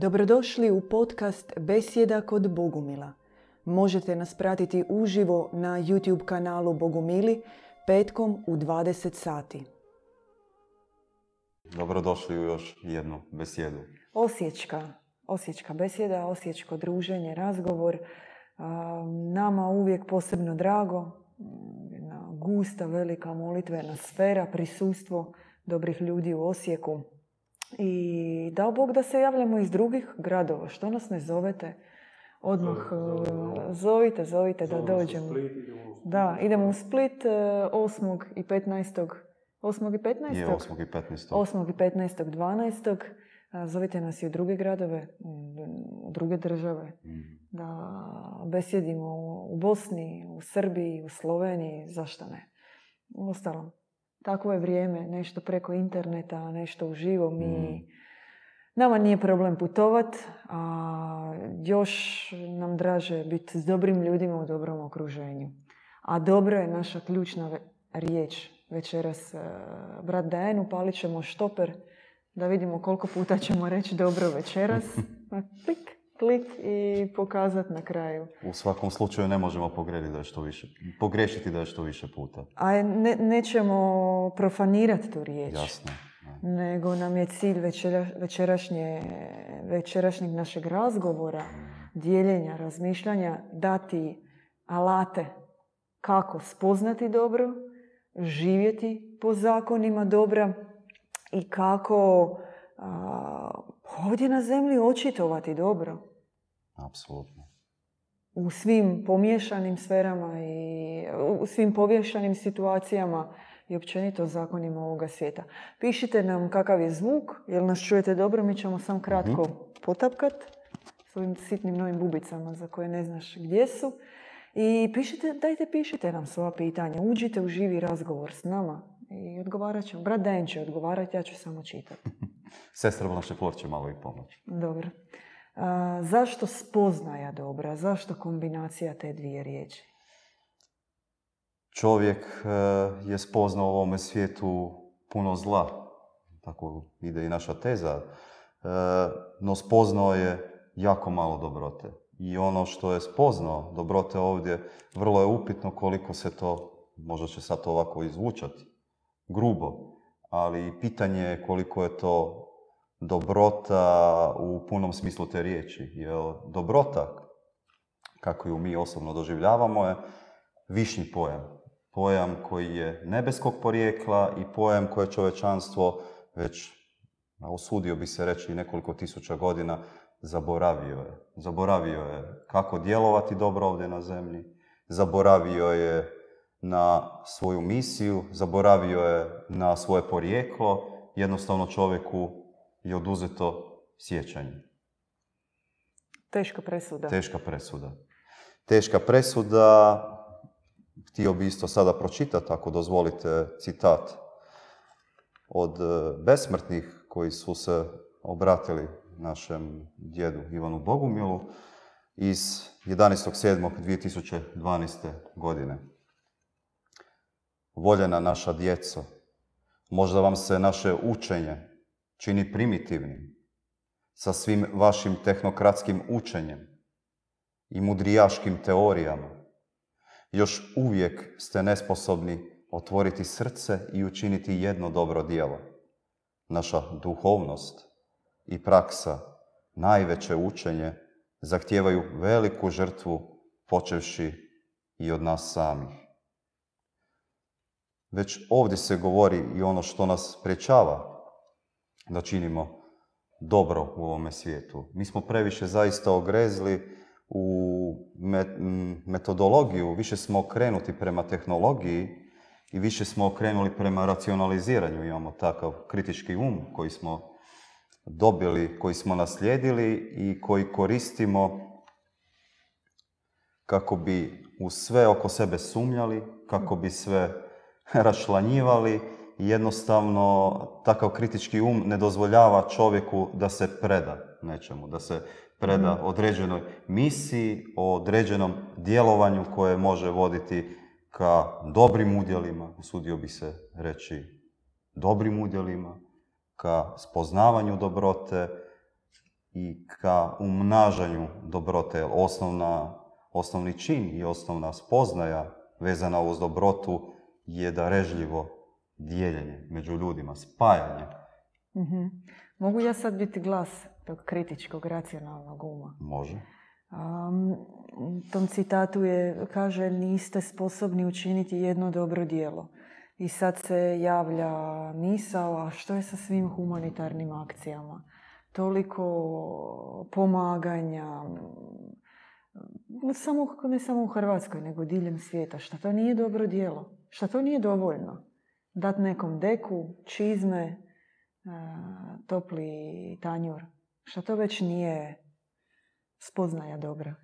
Dobrodošli u podcast Besjeda kod Bogumila. Možete nas pratiti uživo na YouTube kanalu Bogumili petkom u 20 sati. Dobrodošli u još jednu besjedu. Osječka, osječka besjeda, osječko druženje, razgovor. Nama uvijek posebno drago, gusta, velika molitvena sfera, prisustvo dobrih ljudi u Osijeku. I dao Bog da se javljamo iz drugih gradova. Što nas ne zovete? Odmah e, zovite, zovite da dođemo. Da, idemo u Split 8. E, i 15. 8. i 15. Je 8. i 15. 8. i 15. 12. Zovite nas i u druge gradove, u druge države. Mm. Da besjedimo u Bosni, u Srbiji, u Sloveniji, zašto ne? Uostalom, takvo je vrijeme, nešto preko interneta, nešto uživo. Mi, mm. Nama nije problem putovat, a još nam draže biti s dobrim ljudima u dobrom okruženju. A dobro je naša ključna riječ večeras. E, brat Dajan, upalit ćemo štoper da vidimo koliko puta ćemo reći dobro večeras. Klik, klik i pokazati na kraju. U svakom slučaju ne možemo pogrediti da je što više, pogrešiti da je što više puta. A ne, nećemo profanirati tu riječ. Jasno. Nego nam je cilj večerašnje, večerašnjeg našeg razgovora, dijeljenja, razmišljanja, dati alate kako spoznati dobro, živjeti po zakonima dobra i kako ovdje na zemlji očitovati dobro. Apsolutno. U svim pomješanim sferama i u svim pomješanim situacijama i općenito zakonima ovoga svijeta. Pišite nam kakav je zvuk, jel nas čujete dobro, mi ćemo sam kratko mm potapkat s ovim sitnim novim bubicama za koje ne znaš gdje su. I pišite, dajte pišite nam svoja pitanja, uđite u živi razgovor s nama i odgovarat ćemo. Brat Dajan će odgovarati, ja ću samo čitati. Sestra Vlaše Flor će malo i pomoći. Dobro. zašto spoznaja dobra? Zašto kombinacija te dvije riječi? Čovjek e, je spoznao u ovome svijetu puno zla. Tako ide i naša teza. E, no spoznao je jako malo dobrote. I ono što je spoznao dobrote ovdje, vrlo je upitno koliko se to, možda će sad to ovako izvučati, grubo, ali pitanje je koliko je to dobrota u punom smislu te riječi. Jer dobrota, kako ju mi osobno doživljavamo, je višnji pojam. Pojam koji je nebeskog porijekla i pojam koje čovečanstvo već, usudio bi se reći, nekoliko tisuća godina zaboravio je. Zaboravio je kako djelovati dobro ovdje na zemlji, zaboravio je na svoju misiju, zaboravio je na svoje porijeklo, jednostavno čovjeku je oduzeto sjećanje. Teška presuda. Teška presuda. Teška presuda, htio bi isto sada pročitati, ako dozvolite, citat od e, besmrtnih koji su se obratili našem djedu Ivanu Bogumilu iz 11.7.2012. godine. Voljena naša djeco, možda vam se naše učenje čini primitivnim, sa svim vašim tehnokratskim učenjem i mudrijaškim teorijama. Još uvijek ste nesposobni otvoriti srce i učiniti jedno dobro djelo. Naša duhovnost i praksa, najveće učenje, zahtijevaju veliku žrtvu počevši i od nas samih. Već ovdje se govori i ono što nas prečava da činimo dobro u ovome svijetu. Mi smo previše zaista ogrezli u metodologiju, više smo okrenuti prema tehnologiji i više smo okrenuli prema racionaliziranju. Imamo takav kritički um koji smo dobili, koji smo naslijedili i koji koristimo kako bi u sve oko sebe sumnjali, kako bi sve rašlanjivali i jednostavno takav kritički um ne dozvoljava čovjeku da se preda nečemu, da se preda mhm. određenoj misiji, o određenom djelovanju koje može voditi ka dobrim udjelima, usudio bi se reći dobrim udjelima, ka spoznavanju dobrote i ka umnažanju dobrote. Osnovna, osnovni čin i osnovna spoznaja vezana uz dobrotu je darežljivo dijeljenje među ljudima, spajanje. Mhm. Mogu ja sad biti glas tog kritičkog, racionalnog uma? Može. Um, tom citatu je, kaže, niste sposobni učiniti jedno dobro dijelo. I sad se javlja misao, a što je sa svim humanitarnim akcijama? Toliko pomaganja, samo, ne samo u Hrvatskoj, nego diljem svijeta. Šta to nije dobro dijelo? Šta to nije dovoljno? Dat nekom deku, čizme, topli tanjur. Šta to već nije spoznaja dobra?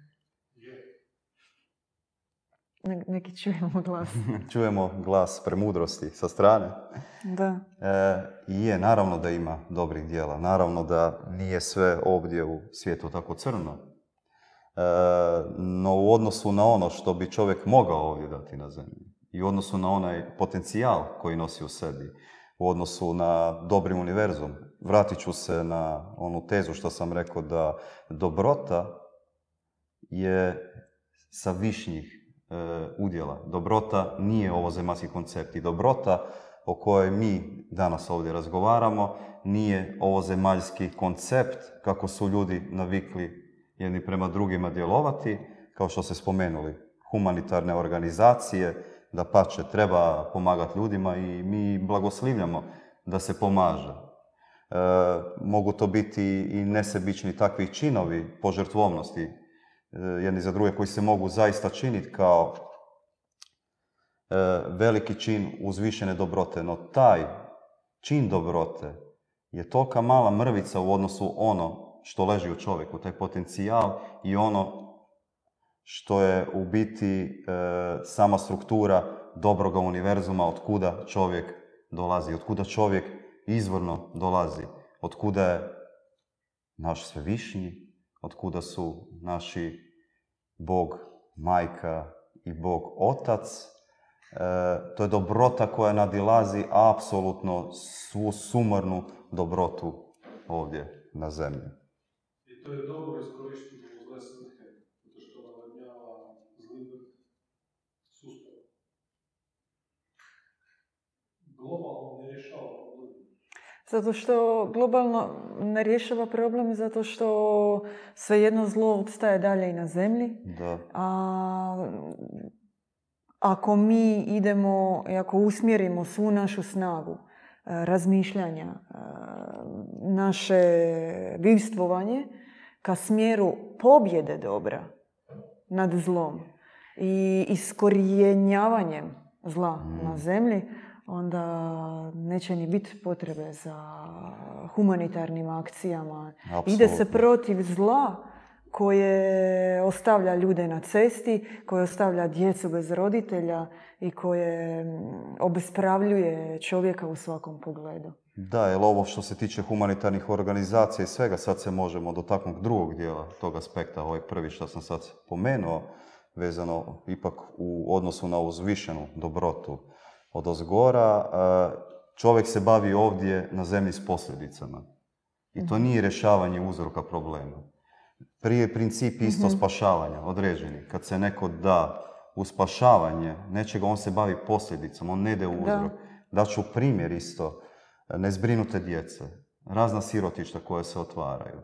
neki čujemo glas. čujemo glas premudrosti sa strane. Da. E, je, naravno da ima dobrih dijela. Naravno da nije sve ovdje u svijetu tako crno. E, no u odnosu na ono što bi čovjek mogao ovdje dati na zemlji i u odnosu na onaj potencijal koji nosi u sebi, u odnosu na dobri univerzum, vratit ću se na onu tezu što sam rekao da dobrota je sa višnjih E, udjela. Dobrota nije ovo zemaljski koncept i dobrota o kojoj mi danas ovdje razgovaramo nije ovo zemaljski koncept kako su ljudi navikli jedni prema drugima djelovati, kao što ste spomenuli, humanitarne organizacije, da pače treba pomagati ljudima i mi blagoslivljamo da se pomaže. E, mogu to biti i nesebični takvi činovi požrtvovnosti E, jedni za druge koji se mogu zaista činiti kao e, veliki čin uzvišene dobrote. No taj čin dobrote je tolika mala mrvica u odnosu ono što leži u čovjeku, taj potencijal i ono što je u biti e, sama struktura dobroga univerzuma, od kuda čovjek dolazi, od kuda čovjek izvorno dolazi, od kuda je naš svevišnji, od kuda su naši Bog majka i Bog otac. E, to je dobrota koja nadilazi apsolutno svu sumarnu dobrotu ovdje na zemlji. I to je dobro iskorišteno u zle svrhe, zato što navodnjava zli sustav. Globalno ne rješava zato što globalno ne rješava problem zato što svejedno zlo odstaje dalje i na zemlji. Da. A ako mi idemo i ako usmjerimo svu našu snagu e, razmišljanja, e, naše bivstvovanje ka smjeru pobjede dobra nad zlom i iskorijenjavanjem zla na mm. zemlji, onda neće ni biti potrebe za humanitarnim akcijama. Ide se protiv zla koje ostavlja ljude na cesti, koje ostavlja djecu bez roditelja i koje mm, obespravljuje čovjeka u svakom pogledu. Da, jer ovo što se tiče humanitarnih organizacija i svega, sad se možemo dotaknuti drugog dijela tog aspekta, ovaj prvi što sam sad spomenuo, vezano ipak u odnosu na uzvišenu dobrotu od ozgora, čovjek se bavi ovdje na zemlji s posljedicama. I to mhm. nije rješavanje uzroka problema. Prije princip isto mhm. spašavanja, određeni. Kad se neko da u spašavanje nečega, on se bavi posljedicom, on ne ide u uzrok. Da. ću primjer isto, nezbrinute djece, razna sirotišta koje se otvaraju.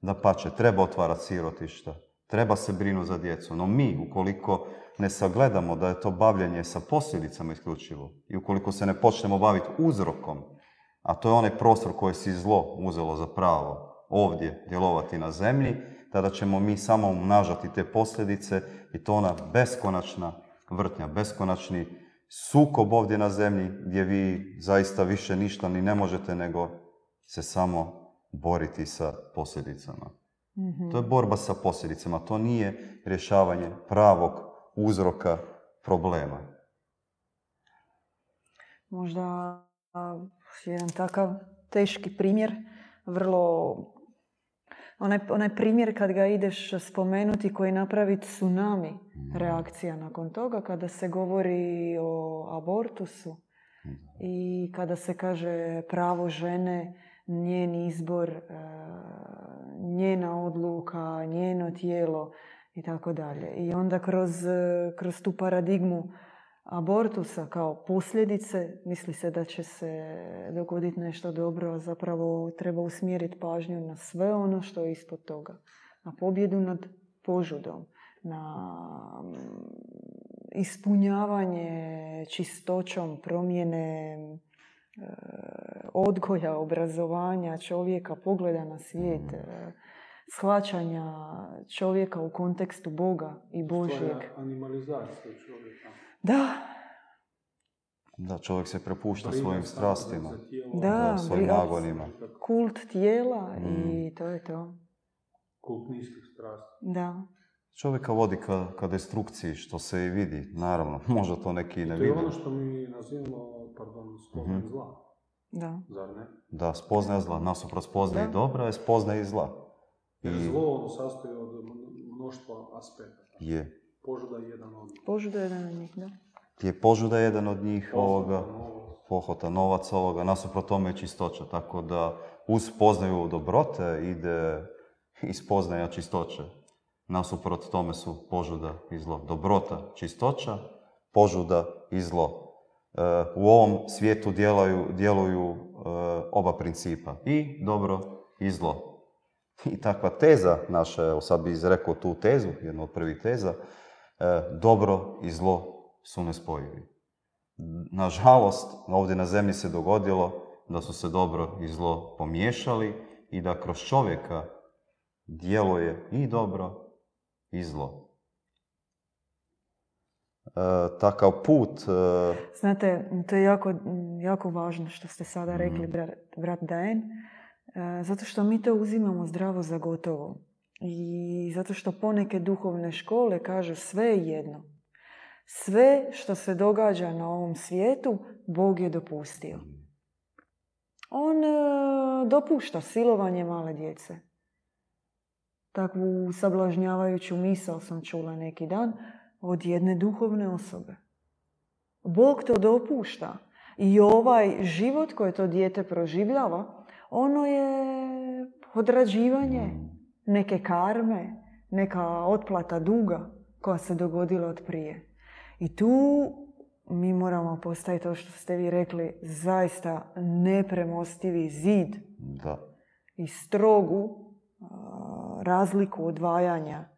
Da pače, treba otvarati sirotišta, treba se brinuti za djecu, no mi, ukoliko ne sagledamo da je to bavljanje sa posljedicama isključivo i ukoliko se ne počnemo baviti uzrokom, a to je onaj prostor koji si zlo uzelo za pravo ovdje djelovati na zemlji, tada ćemo mi samo umnažati te posljedice i to ona beskonačna vrtnja, beskonačni sukob ovdje na zemlji gdje vi zaista više ništa ni ne možete nego se samo boriti sa posljedicama. To je borba sa posljedicama, to nije rješavanje pravog uzroka problema. Možda jedan takav teški primjer, vrlo onaj, onaj primjer kad ga ideš spomenuti koji napravi tsunami mhm. reakcija nakon toga, kada se govori o abortusu mhm. i kada se kaže pravo žene, njen izbor, njena odluka, njeno tijelo i tako dalje. I onda kroz, e, kroz tu paradigmu abortusa kao posljedice misli se da će se dogoditi nešto dobro, zapravo treba usmjeriti pažnju na sve ono što je ispod toga. Na pobjedu nad požudom, na mm, ispunjavanje čistoćom, promjene e, odgoja, obrazovanja čovjeka, pogleda na svijet, e, shvaćanja čovjeka u kontekstu Boga i Božjeg. animalizacija čovjeka. Da, Da, čovjek se prepušta svojim strastima, Da, da, svojim nagonima. kult tijela Mm. i to je to. Kult niskih strasti. Da. Čovjeka vodi ka, ka destrukciji, što se i vidi, naravno. Možda to neki i ne To je ono što mi nazivamo, pardon, spomen Mhm. zla. Da. Zar ne? Da, spoznaja zla. Nasuprot spoznaje Da. dobra je spoznaja i zla. Jer I zlo ono sastoji od mnoštva aspekata. je. Požuda je jedan od njih. Požuda je jedan od njih, da. Je požuda jedan od njih ovoga, Novac. pohota novac ovoga, nasuprot tome je čistoća. Tako da uz poznaju dobrote ide i spoznaja čistoće. Nasuprot tome su požuda i zlo. Dobrota, čistoća, požuda i zlo. E, u ovom svijetu djeluju, djeluju e, oba principa. I dobro i zlo. I takva teza naša, evo sad bi izrekao tu tezu, jednu od prvih teza, e, dobro i zlo su nespojivi. Nažalost, ovdje na zemlji se dogodilo da su se dobro i zlo pomiješali i da kroz čovjeka djeluje i dobro i zlo. E, takav put, e, Znate, to je jako, jako važno što ste sada rekli, Mhm. brat, Dajen, zato što mi to uzimamo zdravo za gotovo. I zato što poneke duhovne škole kažu sve je jedno. Sve što se događa na ovom svijetu, Bog je dopustio. On e, dopušta silovanje male djece. Takvu sablažnjavajuću misao sam čula neki dan od jedne duhovne osobe. Bog to dopušta. I ovaj život koje to dijete proživljava, ono je odrađivanje neke karme, neka otplata duga koja se dogodila od prije. I tu mi moramo postaviti to što ste vi rekli, zaista nepremostivi zid da, i strogu a, razliku odvajanja.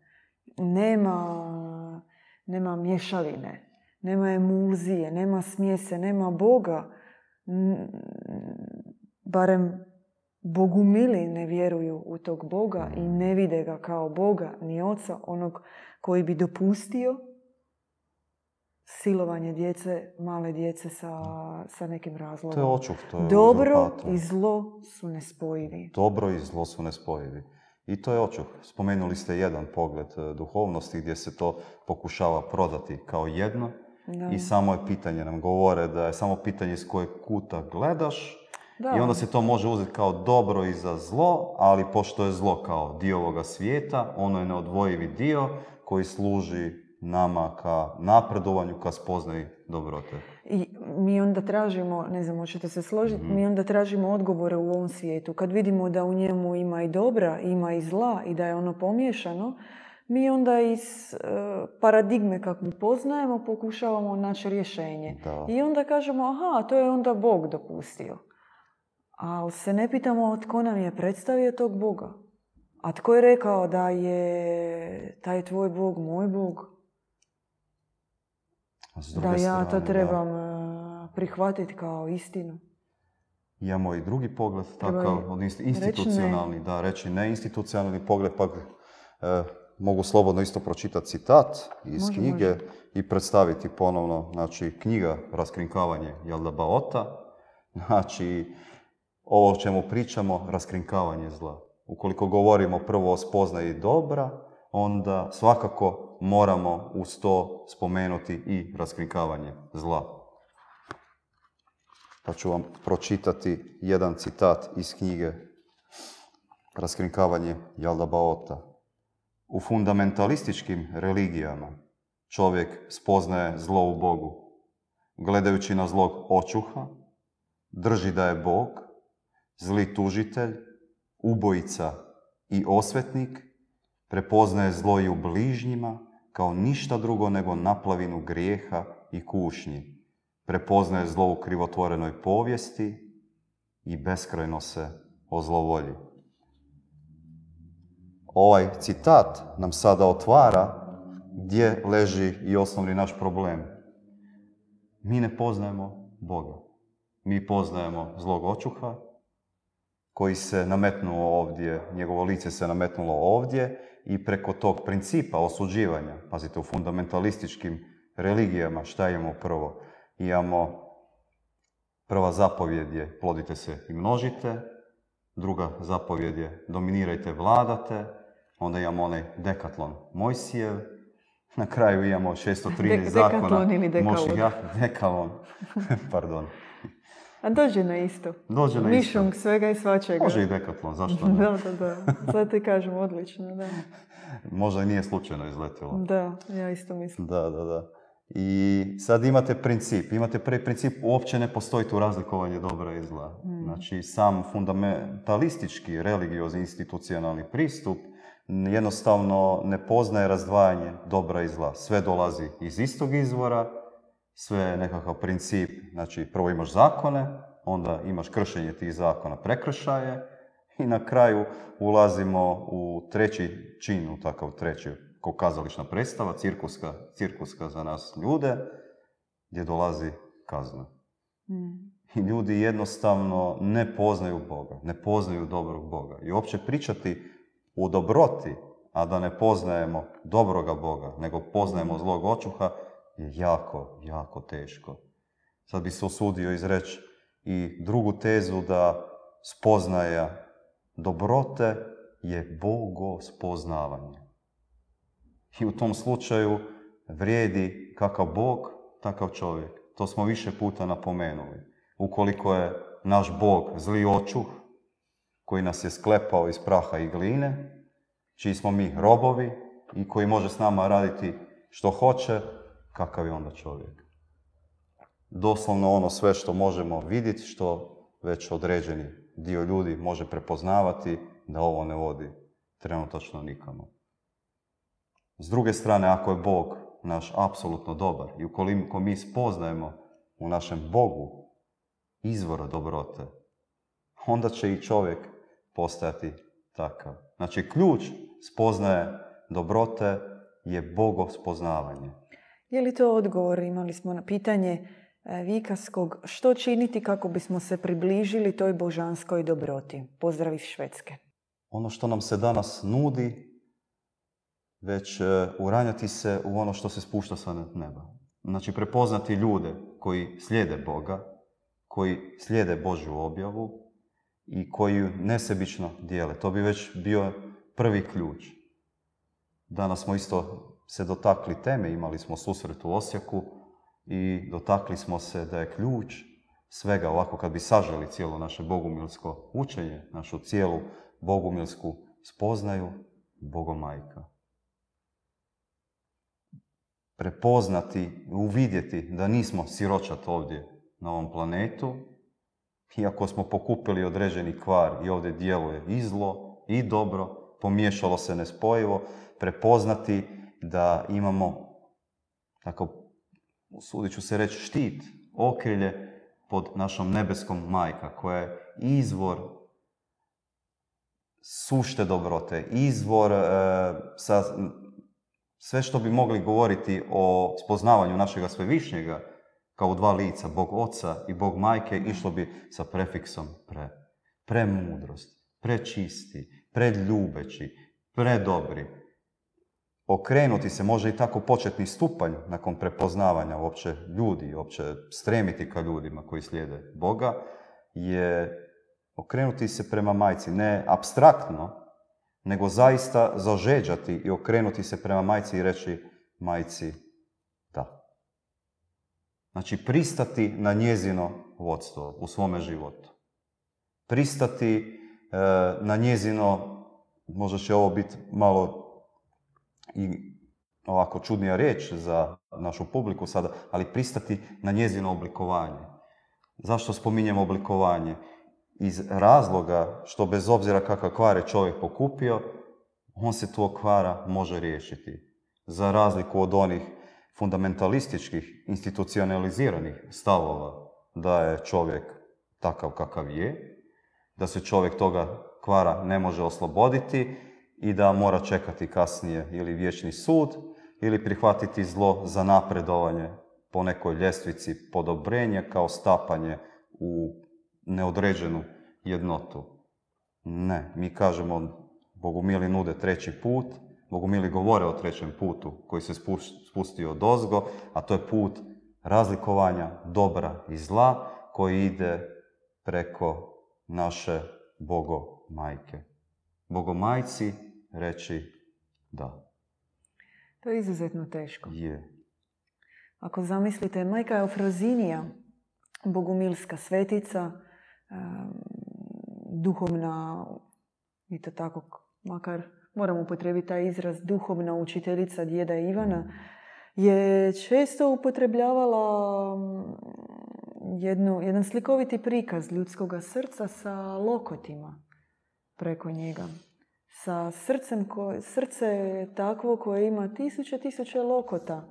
Nema, nema mješavine, nema emulzije, nema smjese, nema Boga. N- Barem bogumili ne vjeruju u tog Boga i ne vide ga kao Boga ni oca, onog koji bi dopustio silovanje djece, male djece sa, sa nekim razlogom. to je očuh, to je Dobro uzurpator. i zlo su nespojivi. Dobro i zlo su nespojivi. I to je očuh. Spomenuli ste jedan pogled e, duhovnosti gdje se to pokušava prodati kao jedno Da. i samo je pitanje, nam govore da je samo pitanje iz kojeg kuta gledaš Da. i onda se to može uzeti kao dobro i za zlo, ali pošto je zlo kao dio ovoga svijeta, ono je neodvojivi dio koji služi nama ka napredovanju, ka spoznaji dobrote. I mi onda tražimo, ne znam, hoćete se složiti, Mhm. mi onda tražimo odgovore u ovom svijetu. Kad vidimo da u njemu ima i dobra, ima i zla i da je ono pomiješano, mi onda iz e, paradigme kakvu poznajemo pokušavamo naći rješenje. Da. I onda kažemo, aha, to je onda Bog dopustio. Ali se ne pitamo tko nam je predstavio tog Boga. A tko je rekao da je taj tvoj Bog moj Bog? Da ja to da. trebam e, prihvatiti kao istinu. Imamo i drugi pogled, takav institucionalni, da reći ne institucionalni pogled, pa e, mogu slobodno isto pročitati citat iz Može, knjige može. i predstaviti ponovno, znači knjiga Raskrinkavanje Jelda Baota, znači ovo o čemu pričamo, raskrinkavanje zla. Ukoliko govorimo prvo o spoznaji dobra, onda svakako moramo uz to spomenuti i raskrinkavanje zla. Pa ću vam pročitati jedan citat iz knjige Raskrinkavanje Jalda Baota. U fundamentalističkim religijama čovjek spoznaje zlo u Bogu. Gledajući na zlog očuha, drži da je Bog, zli tužitelj, ubojica i osvetnik prepoznaje zlo i u bližnjima kao ništa drugo nego naplavinu grijeha i kušnji. Prepoznaje zlo u krivotvorenoj povijesti i beskrajno se ozlovolji. Ovaj citat nam sada otvara gdje leži i osnovni naš problem. Mi ne poznajemo Boga. Mi poznajemo zlog očuha, koji se nametnuo ovdje, njegovo lice se nametnulo ovdje i preko tog principa osuđivanja, pazite, u fundamentalističkim religijama, šta imamo prvo? Imamo prva zapovjed je plodite se i množite, druga zapovjed je dominirajte, vladate, onda imamo onaj dekatlon Mojsijev, na kraju imamo 613 zakona. Dekatlon ili dekalon? Ja, dekalon, pardon. A dođe na isto. Dođe na Mišung isto. svega i svačega. Može i dekatlon, zašto ne? Da, da, da. Sad ti kažem, odlično, da. Možda i nije slučajno izletilo. Da, ja isto mislim. Da, da, da. I sad imate princip. Imate prvi princip, uopće ne postoji tu razlikovanje dobra i zla. Mm. Znači, sam fundamentalistički, religiozni, institucionalni pristup jednostavno ne poznaje razdvajanje dobra i zla. Sve dolazi iz istog izvora, sve je nekakav princip. Znači, prvo imaš zakone, onda imaš kršenje tih zakona, prekršaje i na kraju ulazimo u treći čin, u takav treći, kao kazališna predstava, cirkuska, cirkuska za nas ljude, gdje dolazi kazna. Mm. I ljudi jednostavno ne poznaju Boga, ne poznaju dobrog Boga. I uopće pričati u dobroti, a da ne poznajemo dobroga Boga, nego poznajemo zlog očuha, je jako, jako teško. Sad bi se usudio izreći i drugu tezu da spoznaja dobrote je Bogo spoznavanje. I u tom slučaju vrijedi kakav Bog, takav čovjek. To smo više puta napomenuli. Ukoliko je naš Bog zli očuh, koji nas je sklepao iz praha i gline, čiji smo mi robovi i koji može s nama raditi što hoće, kakav je onda čovjek? Doslovno ono sve što možemo vidjeti, što već određeni dio ljudi može prepoznavati, da ovo ne vodi trenutačno nikamo. S druge strane, ako je Bog naš apsolutno dobar i ukoliko mi spoznajemo u našem Bogu izvora dobrote, onda će i čovjek postajati takav. Znači, ključ spoznaje dobrote je Bogo spoznavanje. Je li to odgovor? Imali smo na pitanje e, Vikaskog. Što činiti kako bismo se približili toj božanskoj dobroti? Pozdrav iz Švedske. Ono što nam se danas nudi, već e, uranjati se u ono što se spušta sa neba. Znači, prepoznati ljude koji slijede Boga, koji slijede Božju objavu i koji ju nesebično dijele. To bi već bio prvi ključ. Danas smo isto se dotakli teme, imali smo susret u Osijeku i dotakli smo se da je ključ svega ovako kad bi saželi cijelo naše bogumilsko učenje, našu cijelu bogumilsku spoznaju, Bogomajka. Prepoznati, uvidjeti da nismo siročat ovdje na ovom planetu, iako smo pokupili određeni kvar i ovdje djeluje i zlo i dobro, pomiješalo se nespojivo, prepoznati da imamo, tako sudit ću se reći, štit, okrilje pod našom nebeskom majka, koja je izvor sušte dobrote, izvor e, sa sve što bi mogli govoriti o spoznavanju našega svevišnjega kao dva lica, Bog oca i Bog majke, išlo bi sa prefiksom pre. Premudrost, prečisti, predljubeći, predobri. Okrenuti se, može i tako početni stupanj nakon prepoznavanja uopće ljudi, uopće stremiti ka ljudima koji slijede Boga, je okrenuti se prema majci, ne abstraktno, nego zaista zažeđati i okrenuti se prema majci i reći majci da. Znači pristati na njezino vodstvo u svome životu. Pristati e, na njezino, možda će ovo biti malo i ovako čudnija riječ za našu publiku sada, ali pristati na njezino oblikovanje. Zašto spominjem oblikovanje? iz razloga što bez obzira kakav kvar je čovjek pokupio, on se tog kvara može riješiti. Za razliku od onih fundamentalističkih, institucionaliziranih stavova da je čovjek takav kakav je, da se čovjek toga kvara ne može osloboditi i da mora čekati kasnije ili vječni sud ili prihvatiti zlo za napredovanje po nekoj ljestvici podobrenja kao stapanje u neodređenu jednotu. Ne, mi kažemo Bogumili nude treći put, Bogumili govore o trećem putu koji se spustio od ozgo, a to je put razlikovanja dobra i zla koji ide preko naše Bogo majke. Bogomajci reći da. To je izuzetno teško. Je. Ako zamislite, majka Eufrozinija, bogumilska svetica, duhovna, i to tako, makar moram upotrebiti taj izraz, duhovna učiteljica djeda Ivana, je često upotrebljavala jednu, jedan slikoviti prikaz ljudskog srca sa lokotima preko njega. Sa srcem koje, srce je takvo koje ima tisuće, tisuće lokota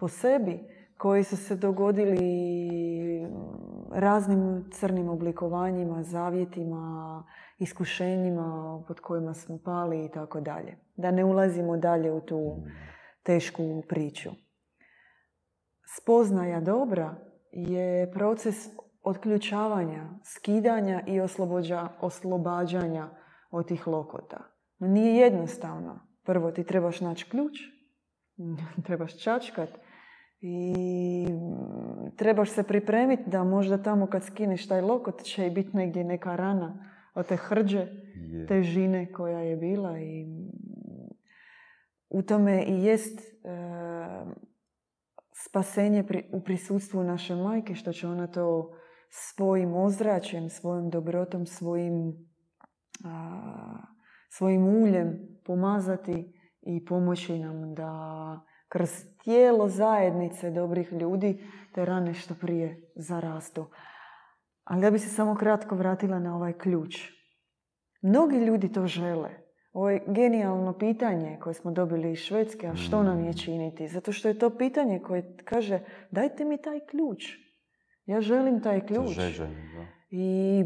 po sebi koji su se dogodili raznim crnim oblikovanjima, zavjetima, iskušenjima pod kojima smo pali i tako dalje. Da ne ulazimo dalje u tu tešku priču. Spoznaja dobra je proces otključavanja, skidanja i oslobađanja od tih lokota. No nije jednostavno. Prvo ti trebaš naći ključ, trebaš čačkat i trebaš se pripremiti da možda tamo kad skineš taj lokot će i biti negdje neka rana od te hrđe, te žine koja je bila i u tome i jest e, spasenje u prisutstvu naše majke, što će ona to svojim ozračjem, svojom dobrotom, svojim, svojim uljem pomazati i pomoći nam da kroz tijelo zajednice dobrih ljudi te rane što prije zarastu. Ali ja bi se samo kratko vratila na ovaj ključ. Mnogi ljudi to žele. Ovo je genijalno pitanje koje smo dobili iz Švedske, a što nam je mm. činiti? Zato što je to pitanje koje kaže dajte mi taj ključ. Ja želim taj ključ. I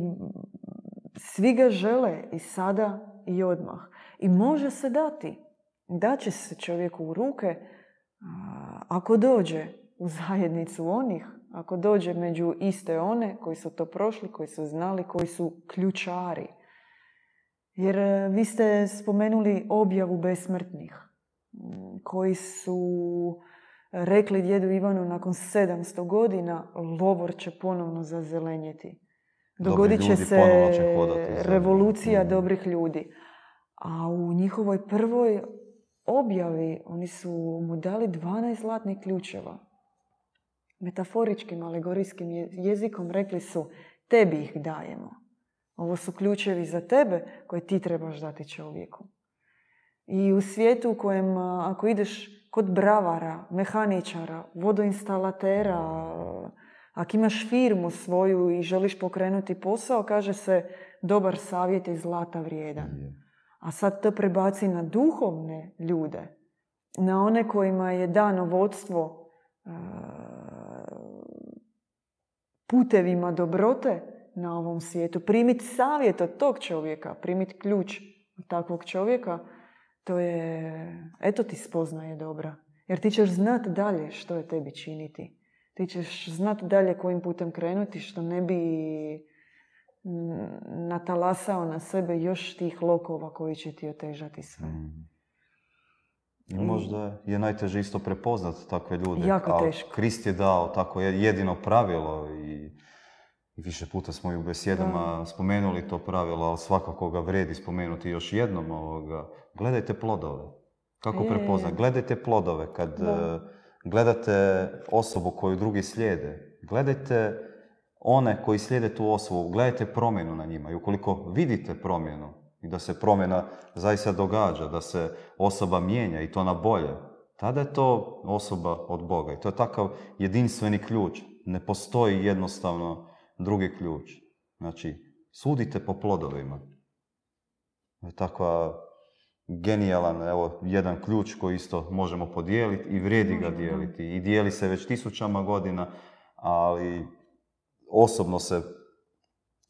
svi ga žele i sada i odmah. I može se dati. Daće se čovjeku u ruke ako dođe u zajednicu onih, ako dođe među iste one koji su to prošli, koji su znali, koji su ključari. Jer e, vi ste spomenuli objavu besmrtnih, koji su rekli djedu Ivanu nakon 700 godina lovor će ponovno zazelenjeti. Dogodit će se revolucija dobrih ljudi. A u njihovoj prvoj objavi oni su mu dali 12 zlatnih ključeva. Metaforičkim, alegorijskim jezikom rekli su tebi ih dajemo. Ovo su ključevi za tebe koje ti trebaš dati čovjeku. I u svijetu u kojem ako ideš kod bravara, mehaničara, vodoinstalatera, ako imaš firmu svoju i želiš pokrenuti posao, kaže se dobar savjet je zlata vrijedan. A sad to prebaci na duhovne ljude, na one kojima je dano vodstvo putevima dobrote na ovom svijetu. Primiti savjet od tog čovjeka, primiti ključ od takvog čovjeka, to je, eto ti spoznaje dobra. Jer ti ćeš znat dalje što je tebi činiti. Ti ćeš znat dalje kojim putem krenuti, što ne bi natalasao na sebe još tih lokova koji će ti otežati sve. Mm. I možda je najteže isto prepoznat takve ljude. Jako teško. Krist je dao tako jedino pravilo i, više puta smo i u besjedama spomenuli to pravilo, ali svakako ga vredi spomenuti još jednom. Ovoga. Gledajte plodove. Kako prepoznat? Gledajte plodove. Kad e, gledate osobu koju drugi slijede, gledajte one koji slijede tu osobu, gledajte promjenu na njima i ukoliko vidite promjenu i da se promjena zaista događa, da se osoba mijenja i to na bolje, tada je to osoba od Boga i to je takav jedinstveni ključ. Ne postoji jednostavno drugi ključ. Znači, Sudite po plodovima. Takva genijalan, evo, jedan ključ koji isto možemo podijeliti i vrijedi ga dijeliti. I dijeli se već tisućama godina, ali osobno se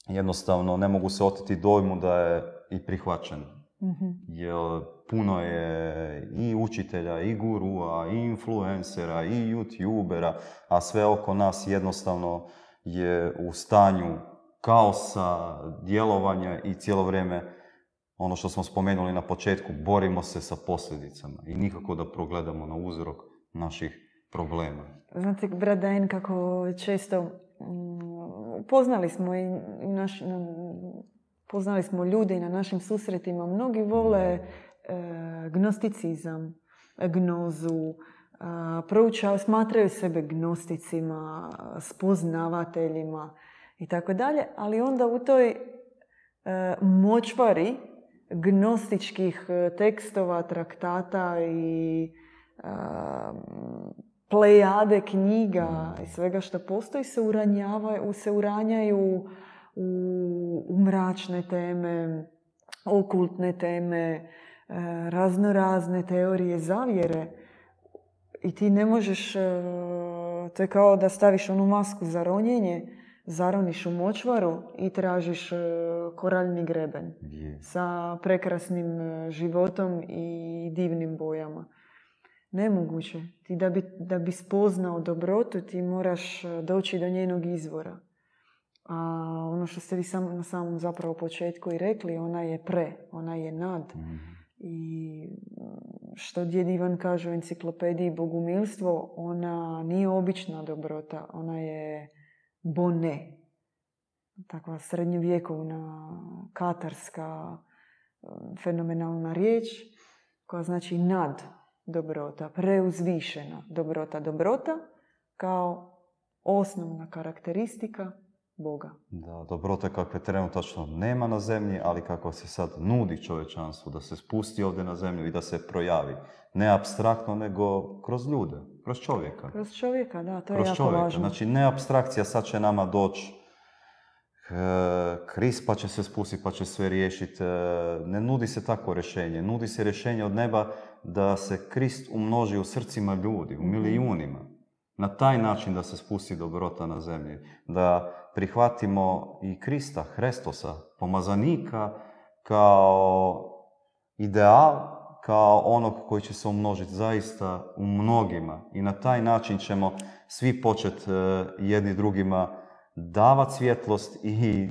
jednostavno ne mogu se oteti dojmu da je i prihvaćen. mm Jer puno je i učitelja, i gurua, i influencera, i youtubera, a sve oko nas jednostavno je u stanju kaosa, djelovanja i cijelo vrijeme ono što smo spomenuli na početku, borimo se sa posljedicama i nikako da progledamo na uzrok naših problema. Znate, Bradain, kako često mm, poznali smo i naš, poznali smo ljude i na našim susretima. Mnogi vole e, gnosticizam, gnozu, proučavaju, smatraju sebe gnosticima, spoznavateljima i tako dalje, ali onda u toj e, močvari gnostičkih e, tekstova, traktata i plejade knjiga i svega što postoji se, uranjavaju, se uranjaju u, u mračne teme, okultne teme, e, razno razne teorije zavjere. I ti ne možeš, e, to je kao da staviš onu masku za ronjenje, zaroniš u močvaru i tražiš e, koraljni greben sa prekrasnim životom i divnim bojama. Nemoguće. Ti da bi, da bi spoznao dobrotu, ti moraš doći do njenog izvora. A ono što ste vi sam, na samom zapravo početku i rekli, ona je pre, ona je nad. Mhm. I što djed Ivan kaže u enciklopediji Bogumilstvo, ona nije obična dobrota, ona je bone. Takva srednjovjekovna, katarska, fenomenalna riječ koja znači nad dobrota, preuzvišena dobrota. Dobrota kao osnovna karakteristika Boga. Da, dobrote kakve trenutačno nema na zemlji, ali kako se sad nudi čovječanstvu da se spusti ovdje na zemlju i da se projavi. Ne abstraktno, nego kroz ljude, kroz čovjeka. Kroz čovjeka, da, to je jako čovjeka. važno. Znači, ne abstrakcija, sad će nama doći Kris pa će se spustiti pa će sve riješiti. E, ne nudi se takvo rješenje. Nudi se rješenje od neba da se Krist umnoži u srcima ljudi, u mhm. milijunima. Na taj način da se spusti dobrota na zemlji. Da prihvatimo i Krista, Hrestosa, pomazanika kao ideal, kao onog koji će se umnožiti zaista u mnogima. I na taj način ćemo svi početi e, jedni drugima davati svjetlost i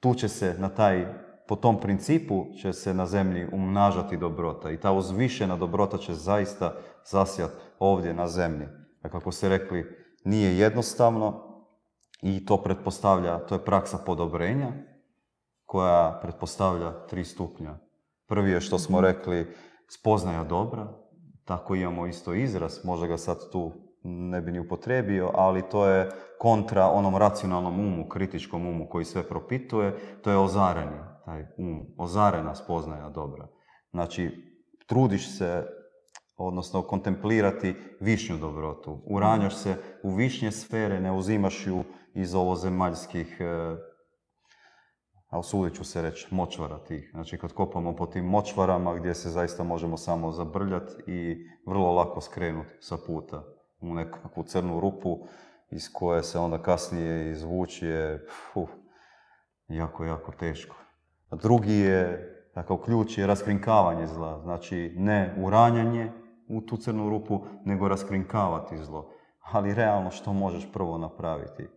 tu će se na taj, po tom principu će se na zemlji umnažati dobrota i ta uzvišena dobrota će zaista zasjati ovdje na zemlji. A kako ste rekli, nije jednostavno, i to pretpostavlja, to je praksa podobrenja koja pretpostavlja tri stupnja. Prvi je što smo rekli spoznaja dobra, tako imamo isto izraz, možda ga sad tu ne bi ni upotrebio, ali to je kontra onom racionalnom umu, kritičkom umu koji sve propituje, to je ozareni, taj um, ozarena spoznaja dobra. Znači, trudiš se, odnosno kontemplirati višnju dobrotu. Uranjaš se u višnje sfere, ne uzimaš ju iz ovozemaljskih, e, a usudit ću se reći, močvara tih. Znači kad kopamo po tim močvarama gdje se zaista možemo samo zabrljati i vrlo lako skrenuti sa puta u nekakvu crnu rupu iz koje se onda kasnije izvući je jako, jako teško. Drugi je, takav ključ je raskrinkavanje zla. Znači ne uranjanje u tu crnu rupu, nego raskrinkavati zlo. Ali realno što možeš prvo napraviti?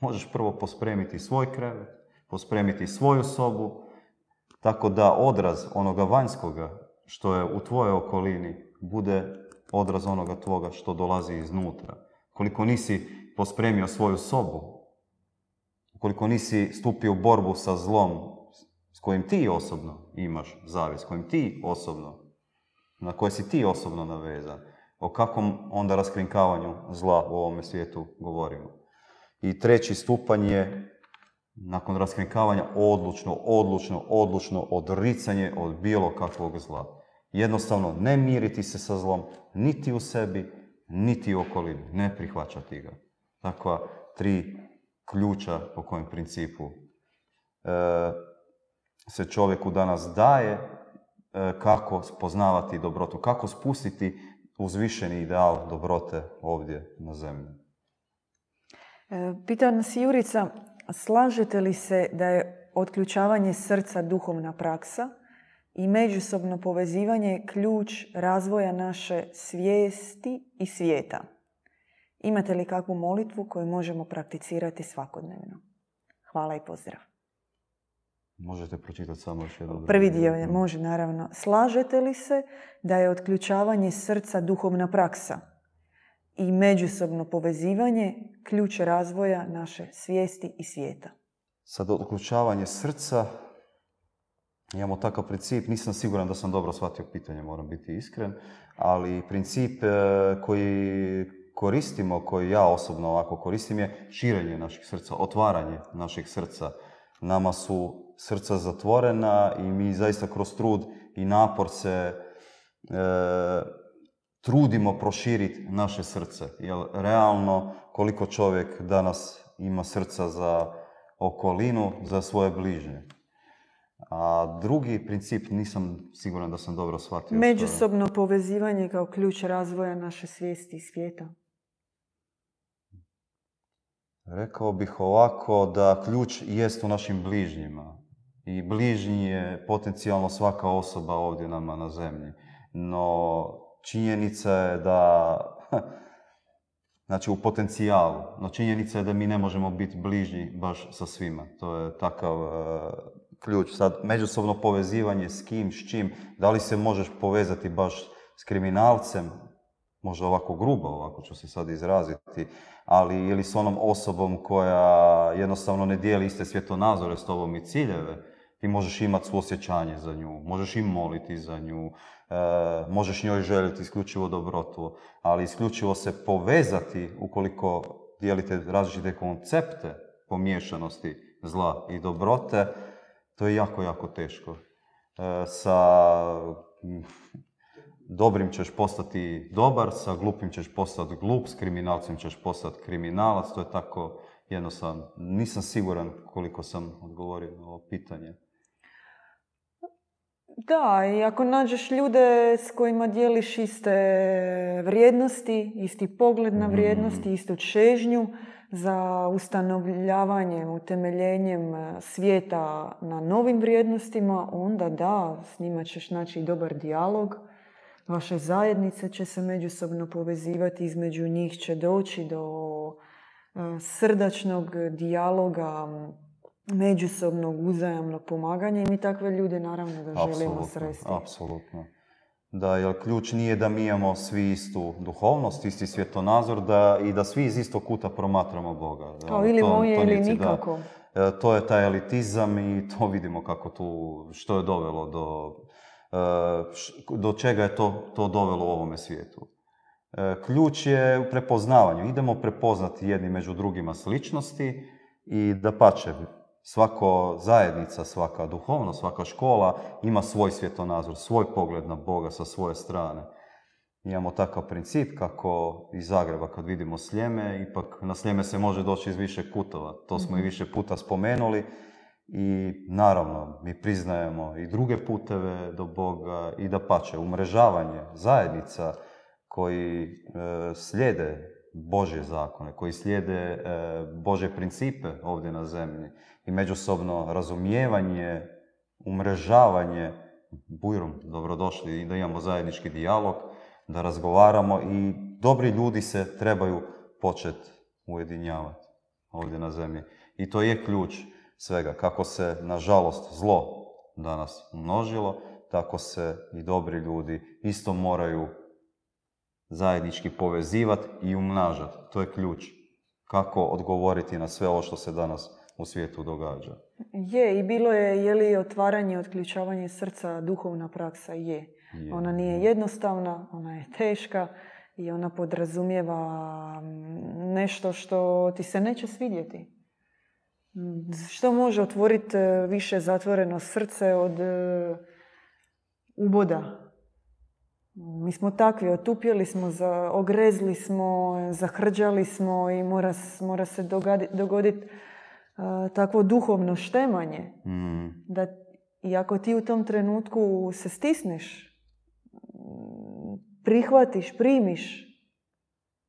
Možeš prvo pospremiti svoj krevet, pospremiti svoju sobu, tako da odraz onoga vanjskoga što je u tvojoj okolini bude odraz onoga tvoga što dolazi iznutra. Koliko nisi pospremio svoju sobu, koliko nisi stupio u borbu sa zlom s kojim ti osobno imaš zavis, s kojim ti osobno, na koje si ti osobno navezan, o kakvom onda raskrinkavanju zla u ovome svijetu govorimo. I treći stupanj je, nakon raskrinkavanja, odlučno, odlučno, odlučno odricanje od bilo kakvog zla. Jednostavno, ne miriti se sa zlom, niti u sebi, niti u okolini. Ne prihvaćati ga. Takva tri ključa po kojem principu se čovjeku danas daje kako spoznavati dobrotu, kako spustiti uzvišeni ideal dobrote ovdje na zemlji. Pita nas Jurica, slažete li se da je otključavanje srca duhovna praksa i međusobno povezivanje ključ razvoja naše svijesti i svijeta? Imate li kakvu molitvu koju možemo prakticirati svakodnevno? Hvala i pozdrav. Možete pročitati samo još jedno. Prvi dio je, može naravno. Slažete li se da je otključavanje srca duhovna praksa i međusobno povezivanje ključ razvoja naše svijesti i svijeta? Sad otključavanje srca, imamo takav princip, nisam siguran da sam dobro shvatio pitanje, moram biti iskren, ali princip e, koji koristimo, koji ja osobno ovako koristim je širenje naših srca, otvaranje naših srca. Nama su srca zatvorena i mi zaista kroz trud i napor se e, trudimo proširiti naše srce. Jer realno koliko čovjek danas ima srca za okolinu, za svoje bližnje. A drugi princip nisam siguran da sam dobro shvatio. Međusobno povezivanje kao ključ razvoja naše svijesti i svijeta. Rekao bih ovako da ključ jest u našim bližnjima. I bližnji je potencijalno svaka osoba ovdje nama na zemlji. No činjenica je da, znači u potencijalu, no činjenica je da mi ne možemo biti bližnji baš sa svima. To je takav uh, ključ. Sad, međusobno povezivanje s kim, s čim, da li se možeš povezati baš s kriminalcem, možda ovako grubo, ovako ću se sad izraziti, ali ili s onom osobom koja jednostavno ne dijeli iste svjetonazore s tobom i ciljeve, ti možeš imati suosjećanje za nju, možeš im moliti za nju, možeš njoj željeti isključivo dobrotu, ali isključivo se povezati ukoliko dijelite različite koncepte pomiješanosti zla i dobrote, to je jako, jako teško. E, sa dobrim ćeš postati dobar, sa glupim ćeš postati glup, s kriminalcem ćeš postati kriminalac, to je tako jednostavno. Nisam siguran koliko sam odgovorio na ovo pitanje. Da, i ako nađeš ljude s kojima dijeliš iste vrijednosti, isti pogled na mhm. vrijednosti, istu čežnju za ustanovljavanjem, utemeljenjem svijeta na novim vrijednostima, onda da, s njima ćeš naći dobar dijalog vaše zajednice će se međusobno povezivati, između njih će doći do e, srdačnog dijaloga, međusobnog uzajamnog pomaganja i mi takve ljude naravno da želimo sresti. Apsolutno. Da, jer ključ nije da mi imamo svi istu duhovnost, isti svjetonazor da, i da svi iz istog kuta promatramo Boga. Da, Kao ili to, moje ili nikako. E, to je taj elitizam i to vidimo kako tu, što je dovelo do E, do čega je to, to dovelo u ovome svijetu. E, ključ je u prepoznavanju. Idemo prepoznati jedni među drugima sličnosti i da pače, svako zajednica, svaka duhovnost, svaka škola ima svoj svjetonazor, svoj pogled na Boga sa svoje strane. Imamo takav princip kako iz Zagreba kad vidimo Sljeme, ipak na Sljeme se može doći iz više kutova. To smo i mhm. više puta spomenuli i naravno mi priznajemo i druge puteve do Boga i da pače umrežavanje zajednica koji e, slijede Božje zakone, koji slijede e, Bože principe ovdje na zemlji i međusobno razumijevanje, umrežavanje, bujrum, dobrodošli i da imamo zajednički dijalog, da razgovaramo i dobri ljudi se trebaju početi ujedinjavati ovdje na zemlji. I to je ključ svega. Kako se, nažalost, zlo danas umnožilo, tako se i dobri ljudi isto moraju zajednički povezivati i umnažati. To je ključ. Kako odgovoriti na sve ovo što se danas u svijetu događa. Je, i bilo je, je li otvaranje, otključavanje srca duhovna praksa? Je. je. Ona nije jednostavna, ona je teška i ona podrazumijeva nešto što ti se neće svidjeti. Što može otvoriti e, više zatvoreno srce od e, uboda? Mi smo takvi, otupjeli smo, ogrezli smo, zahrđali smo i mora, mora se dogoditi takvo duhovno štemanje. Mm. Da, I ako ti u tom trenutku se stisneš, prihvatiš, primiš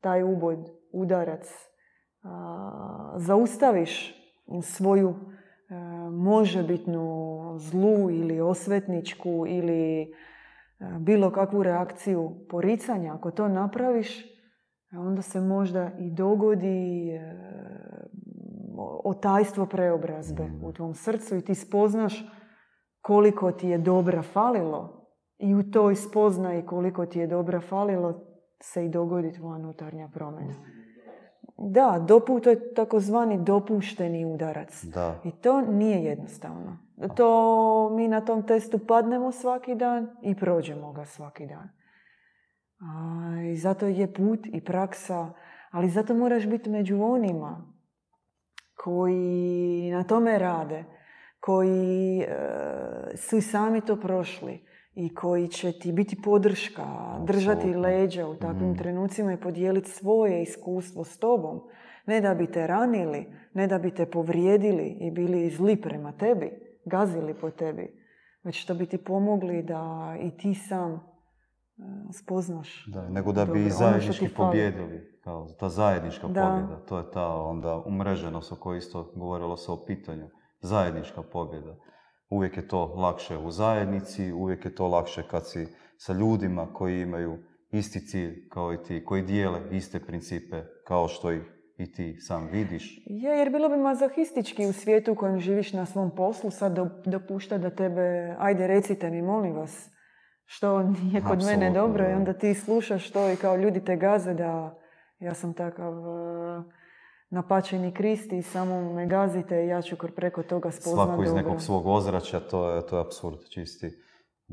taj uboj, udarac, zaustaviš svoju e, možebitnu zlu ili osvetničku ili e, bilo kakvu reakciju poricanja, ako to napraviš, onda se možda i dogodi e, otajstvo preobrazbe mm. u tvom srcu i ti spoznaš koliko ti je dobra falilo i u toj spoznaji koliko ti je dobra falilo se i dogodi tvoja unutarnja promjena. Da, dopu, to je takozvani dopušteni udarac. Da. I to nije jednostavno. To mi na tom testu padnemo svaki dan i prođemo ga svaki dan. A, I zato je put i praksa, ali zato moraš biti među onima koji na tome rade, koji e, su sami to prošli i koji će ti biti podrška, držati leđa u takvim mm. trenucima i podijeliti svoje iskustvo s tobom. Ne da bi te ranili, ne da bi te povrijedili i bili zli prema tebi, gazili po tebi, već da bi ti pomogli da i ti sam spoznaš. Da, nego da bi ono zajednički pobjedili. Kao ta zajednička da. pobjeda. To je ta onda umreženost o kojoj isto govorilo se o pitanju. Zajednička pobjeda. Uvijek je to lakše u zajednici, uvijek je to lakše kad si sa ljudima koji imaju isti cilj kao i ti, koji dijele iste principe kao što ih i ti sam vidiš. Je, jer bilo bi mazohistički u svijetu u kojem živiš na svom poslu sad dopušta da tebe, ajde recite mi molim vas, što nije kod mene dobro i onda ti slušaš to i kao ljudi te gaze da ja sam takav napačeni kristi i samo me gazite i ja ću preko toga spoznat Svako iz nekog svog ozračja, to je, to je absurd čisti.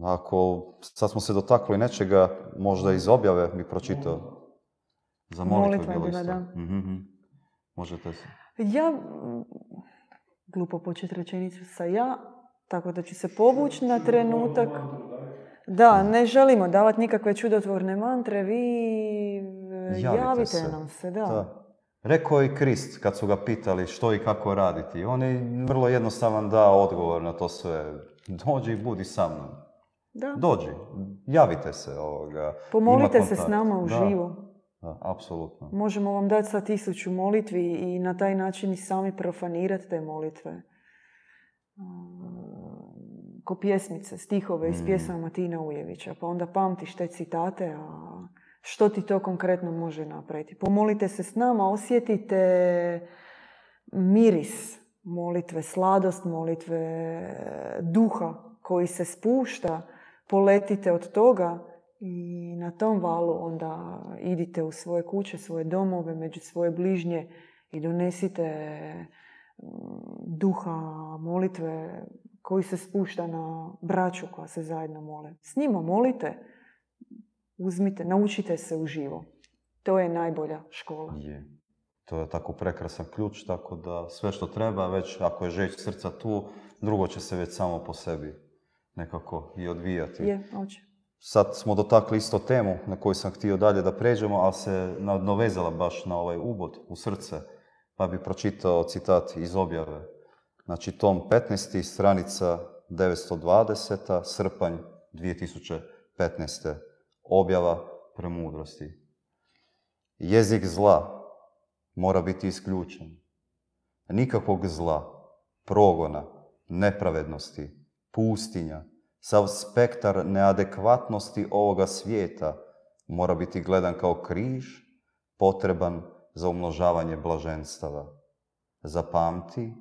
Ako sad smo se dotakli nečega, možda iz objave bi pročitao. Za molitve bilo isto. Da. mm Možete se. Ja, glupo početi rečenicu sa ja, tako da ću se povući na trenutak. Da, ne želimo davati nikakve čudotvorne mantre, vi javite, javite nam se. Da. da. Rekao i Krist kad su ga pitali što i kako raditi. On je vrlo jednostavan dao odgovor na to sve. Dođi i budi sa mnom. Da. Dođi, javite se. Ovoga. Pomolite se s nama u živo. Da, apsolutno. Možemo vam dati sa tisuću molitvi i na taj način i sami profanirati te molitve. Ko pjesmice, stihove iz mm. pjesama Matina Ujevića. Pa onda pamtiš te citate, a što ti to konkretno može napraviti. Pomolite se s nama, osjetite miris molitve, sladost molitve, duha koji se spušta, poletite od toga i na tom valu onda idite u svoje kuće, svoje domove, među svoje bližnje i donesite mm, duha molitve koji se spušta na braću koja se zajedno mole. S njima molite, uzmite, naučite se u živo. To je najbolja škola. Je. To je tako prekrasan ključ, tako da sve što treba, već ako je žeć srca tu, drugo će se već samo po sebi nekako i odvijati. Je, oće. Sad smo dotakli isto temu na koju sam htio dalje da pređemo, ali se nadovezala baš na ovaj ubod u srce, pa bi pročitao citat iz objave. Znači, tom 15. stranica 920. srpanj 2015 objava premudrosti. Jezik zla mora biti isključen. Nikakvog zla, progona, nepravednosti, pustinja, sav spektar neadekvatnosti ovoga svijeta mora biti gledan kao križ, potreban za umnožavanje blaženstava. Zapamti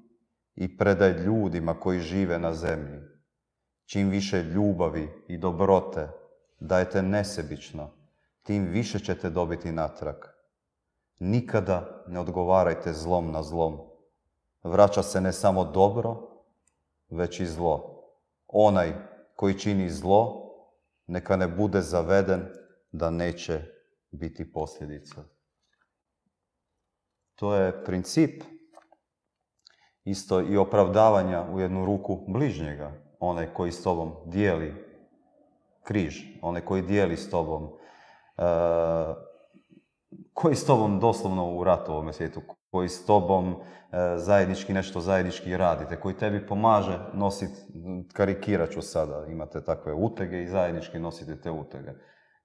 i predaj ljudima koji žive na zemlji. Čim više ljubavi i dobrote dajete nesebično, tim više ćete dobiti natrag. Nikada ne odgovarajte zlom na zlom. Vraća se ne samo dobro, već i zlo. Onaj koji čini zlo, neka ne bude zaveden da neće biti posljedica. To je princip isto i opravdavanja u jednu ruku bližnjega, onaj koji s tobom dijeli križ, onaj koji dijeli s tobom, uh, koji s tobom doslovno u ratu ovome svijetu, koji s tobom e, zajednički nešto zajednički radite, koji tebi pomaže nositi, karikirat ću sada, imate takve utege i zajednički nosite te utege.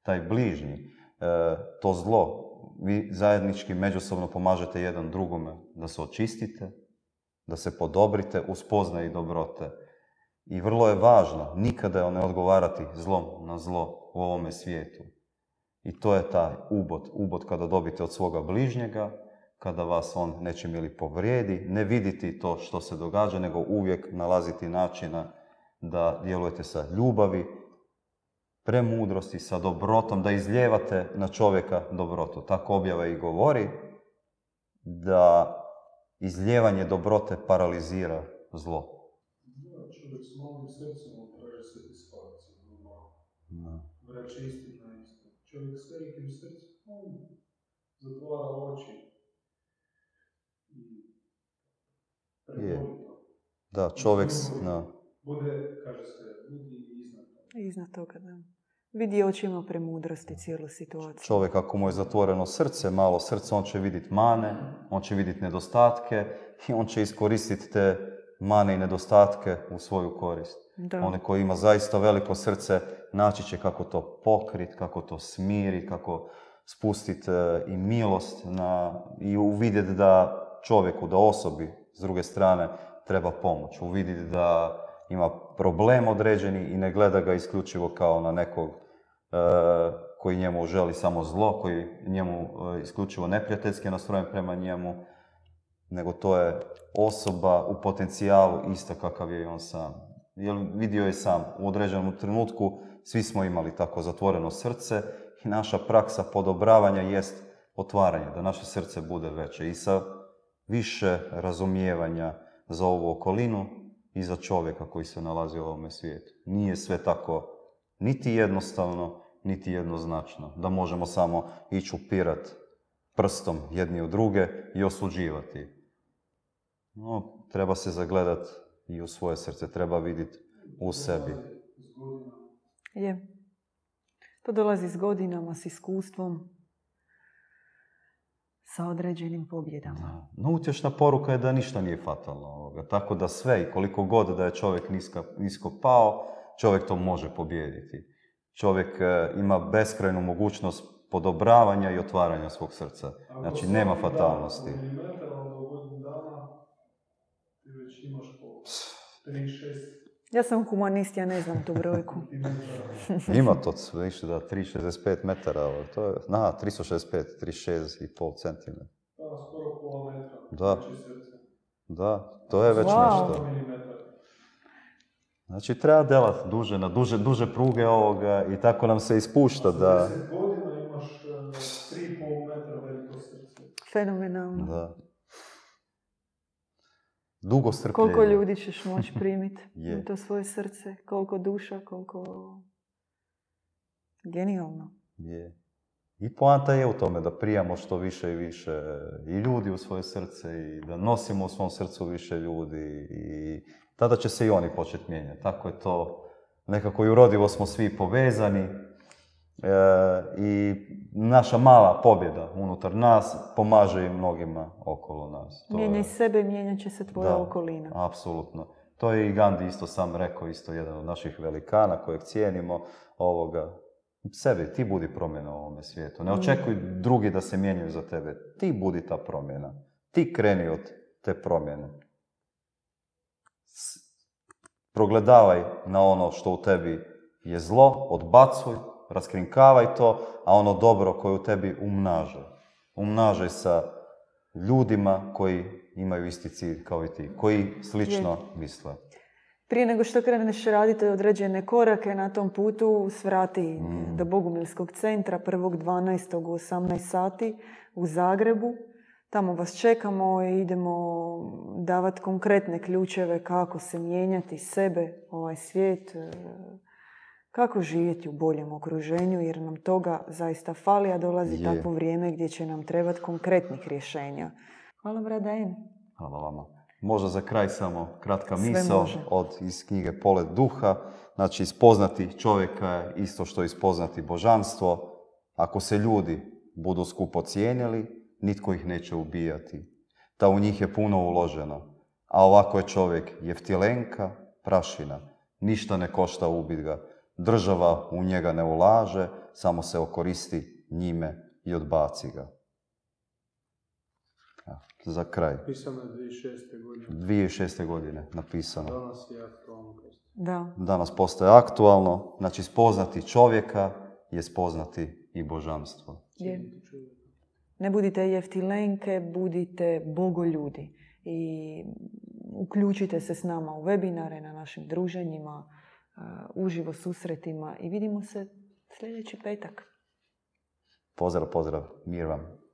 Taj bližnji, e, to zlo, vi zajednički međusobno pomažete jedan drugome da se očistite, da se podobrite uz i dobrote. I vrlo je važno nikada ne odgovarati zlom na zlo u ovome svijetu. I to je taj ubod. Ubod kada dobite od svoga bližnjega, kada vas on nečim ili povrijedi, ne viditi to što se događa, nego uvijek nalaziti načina da djelujete sa ljubavi, premudrosti, sa dobrotom, da izljevate na čovjeka dobrotu. Tako objava i govori da izljevanje dobrote paralizira zlo. Da, čovjek s malim srcem traži se Vraća istina isto. Čovjek s velikim srcem, on zatvara oči i je. Da, čovjek... Bude, kaže se, budi iznad toga. Iznad toga, da vidi očima premudrosti cijelu situaciju. Čovjek ako mu je zatvoreno srce, malo srce, on će vidjeti mane, on će vidjeti nedostatke i on će iskoristiti te mane i nedostatke u svoju korist. Da. Onaj koji ima zaista veliko srce, naći će kako to pokrit, kako to smiriti, kako spustiti e, i milost na, i uvidjeti da čovjeku, da osobi s druge strane treba pomoć. Uvidjeti da ima problem određeni i ne gleda ga isključivo kao na nekog koji njemu želi samo zlo, koji njemu e, isključivo neprijateljski nastrojen prema njemu, nego to je osoba u potencijalu isto kakav je i on sam. Jer vidio je sam, u određenom trenutku svi smo imali tako zatvoreno srce i naša praksa podobravanja jest otvaranje, da naše srce bude veće i sa više razumijevanja za ovu okolinu i za čovjeka koji se nalazi u ovome svijetu. Nije sve tako niti jednostavno, niti jednoznačno. Da možemo samo ići upirat prstom jedni u druge i osuđivati. No, treba se zagledat i u svoje srce, treba vidjeti u sebi. Je. To dolazi s godinama, s iskustvom, sa određenim pobjedama. No, utješna poruka je da ništa nije fatalno. Ovoga. Tako da sve i koliko god da je čovjek nisko, nisko pao, čovjek to može pobijediti. Čovjek e, ima beskrajnu mogućnost podobravanja i otvaranja svog srca. Znači, nema fatalnosti. Ja sam humanist, ja ne znam tu brojku. Ima to više da 3,65 metara, to je, na, 365, 36,5 centimetra. Da, skoro pola metra. Da. Da, to je već wow. nešto. Znači treba delati duže, na duže, duže pruge ovoga i tako nam se ispušta da... 10 godina imaš 3,5 e, metra veliko srce. Fenomenalno. Da. Dugo strpljenje. Koliko ljudi ćeš moći primiti u to svoje srce, koliko duša, koliko... Genijalno. Je. I poanta je u tome da prijamo što više i više i ljudi u svoje srce i da nosimo u svom srcu više ljudi i tada će se i oni početi mijenjati. Tako je to nekako i urodivo smo svi povezani e, i naša mala pobjeda unutar nas pomaže i mnogima okolo nas. To Mijenjaj sebe, mijenjat će se tvoja okolina. Apsolutno. To je i Gandhi isto sam rekao, isto jedan od naših velikana kojeg cijenimo, ovoga, sebi, ti budi promjena u ovome svijetu. Ne mm. očekuj drugi da se mijenjaju za tebe. Ti budi ta promjena. Ti kreni od te promjene progledavaj na ono što u tebi je zlo, odbacuj, raskrinkavaj to, a ono dobro koje u tebi umnažaj. Umnažaj sa ljudima koji imaju isti cilj kao i ti, koji slično misle. Prije nego što kreneš raditi određene korake na tom putu, svrati mm. do Bogumilskog centra 1.12. u 18 sati u Zagrebu. Tamo vas čekamo i idemo davati konkretne ključeve kako se mijenjati sebe, ovaj svijet, e, kako živjeti u boljem okruženju jer nam toga zaista fali, a dolazi takvo vrijeme gdje će nam trebati konkretnih rješenja. Hvala Bradajen. Hvala vama. Možda za kraj samo kratka misao od iz knjige Polet duha. Znači, ispoznati čovjeka isto što ispoznati božanstvo. Ako se ljudi budu skupo cijenili, nitko ih neće ubijati. da u njih je puno uloženo. A ovako je čovjek jeftilenka, prašina. Ništa ne košta ubit ga. Država u njega ne ulaže, samo se okoristi njime i odbaci ga. Za kraj. Pisano je 2006. godine. 2006. godine napisano. Danas je aktualno. Da. Danas postoje aktualno. Znači, spoznati čovjeka je spoznati i božanstvo. Je. Ne budite jeftilenke, budite bogoljudi. I uključite se s nama u webinare, na našim druženjima, uh, uživo susretima i vidimo se sljedeći petak. Pozdrav, pozdrav. Mir vam.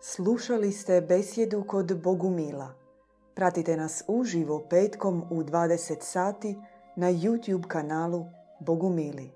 Slušali ste besjedu kod Bogumila. Pratite nas uživo petkom u 20 sati na YouTube kanalu Bogumili.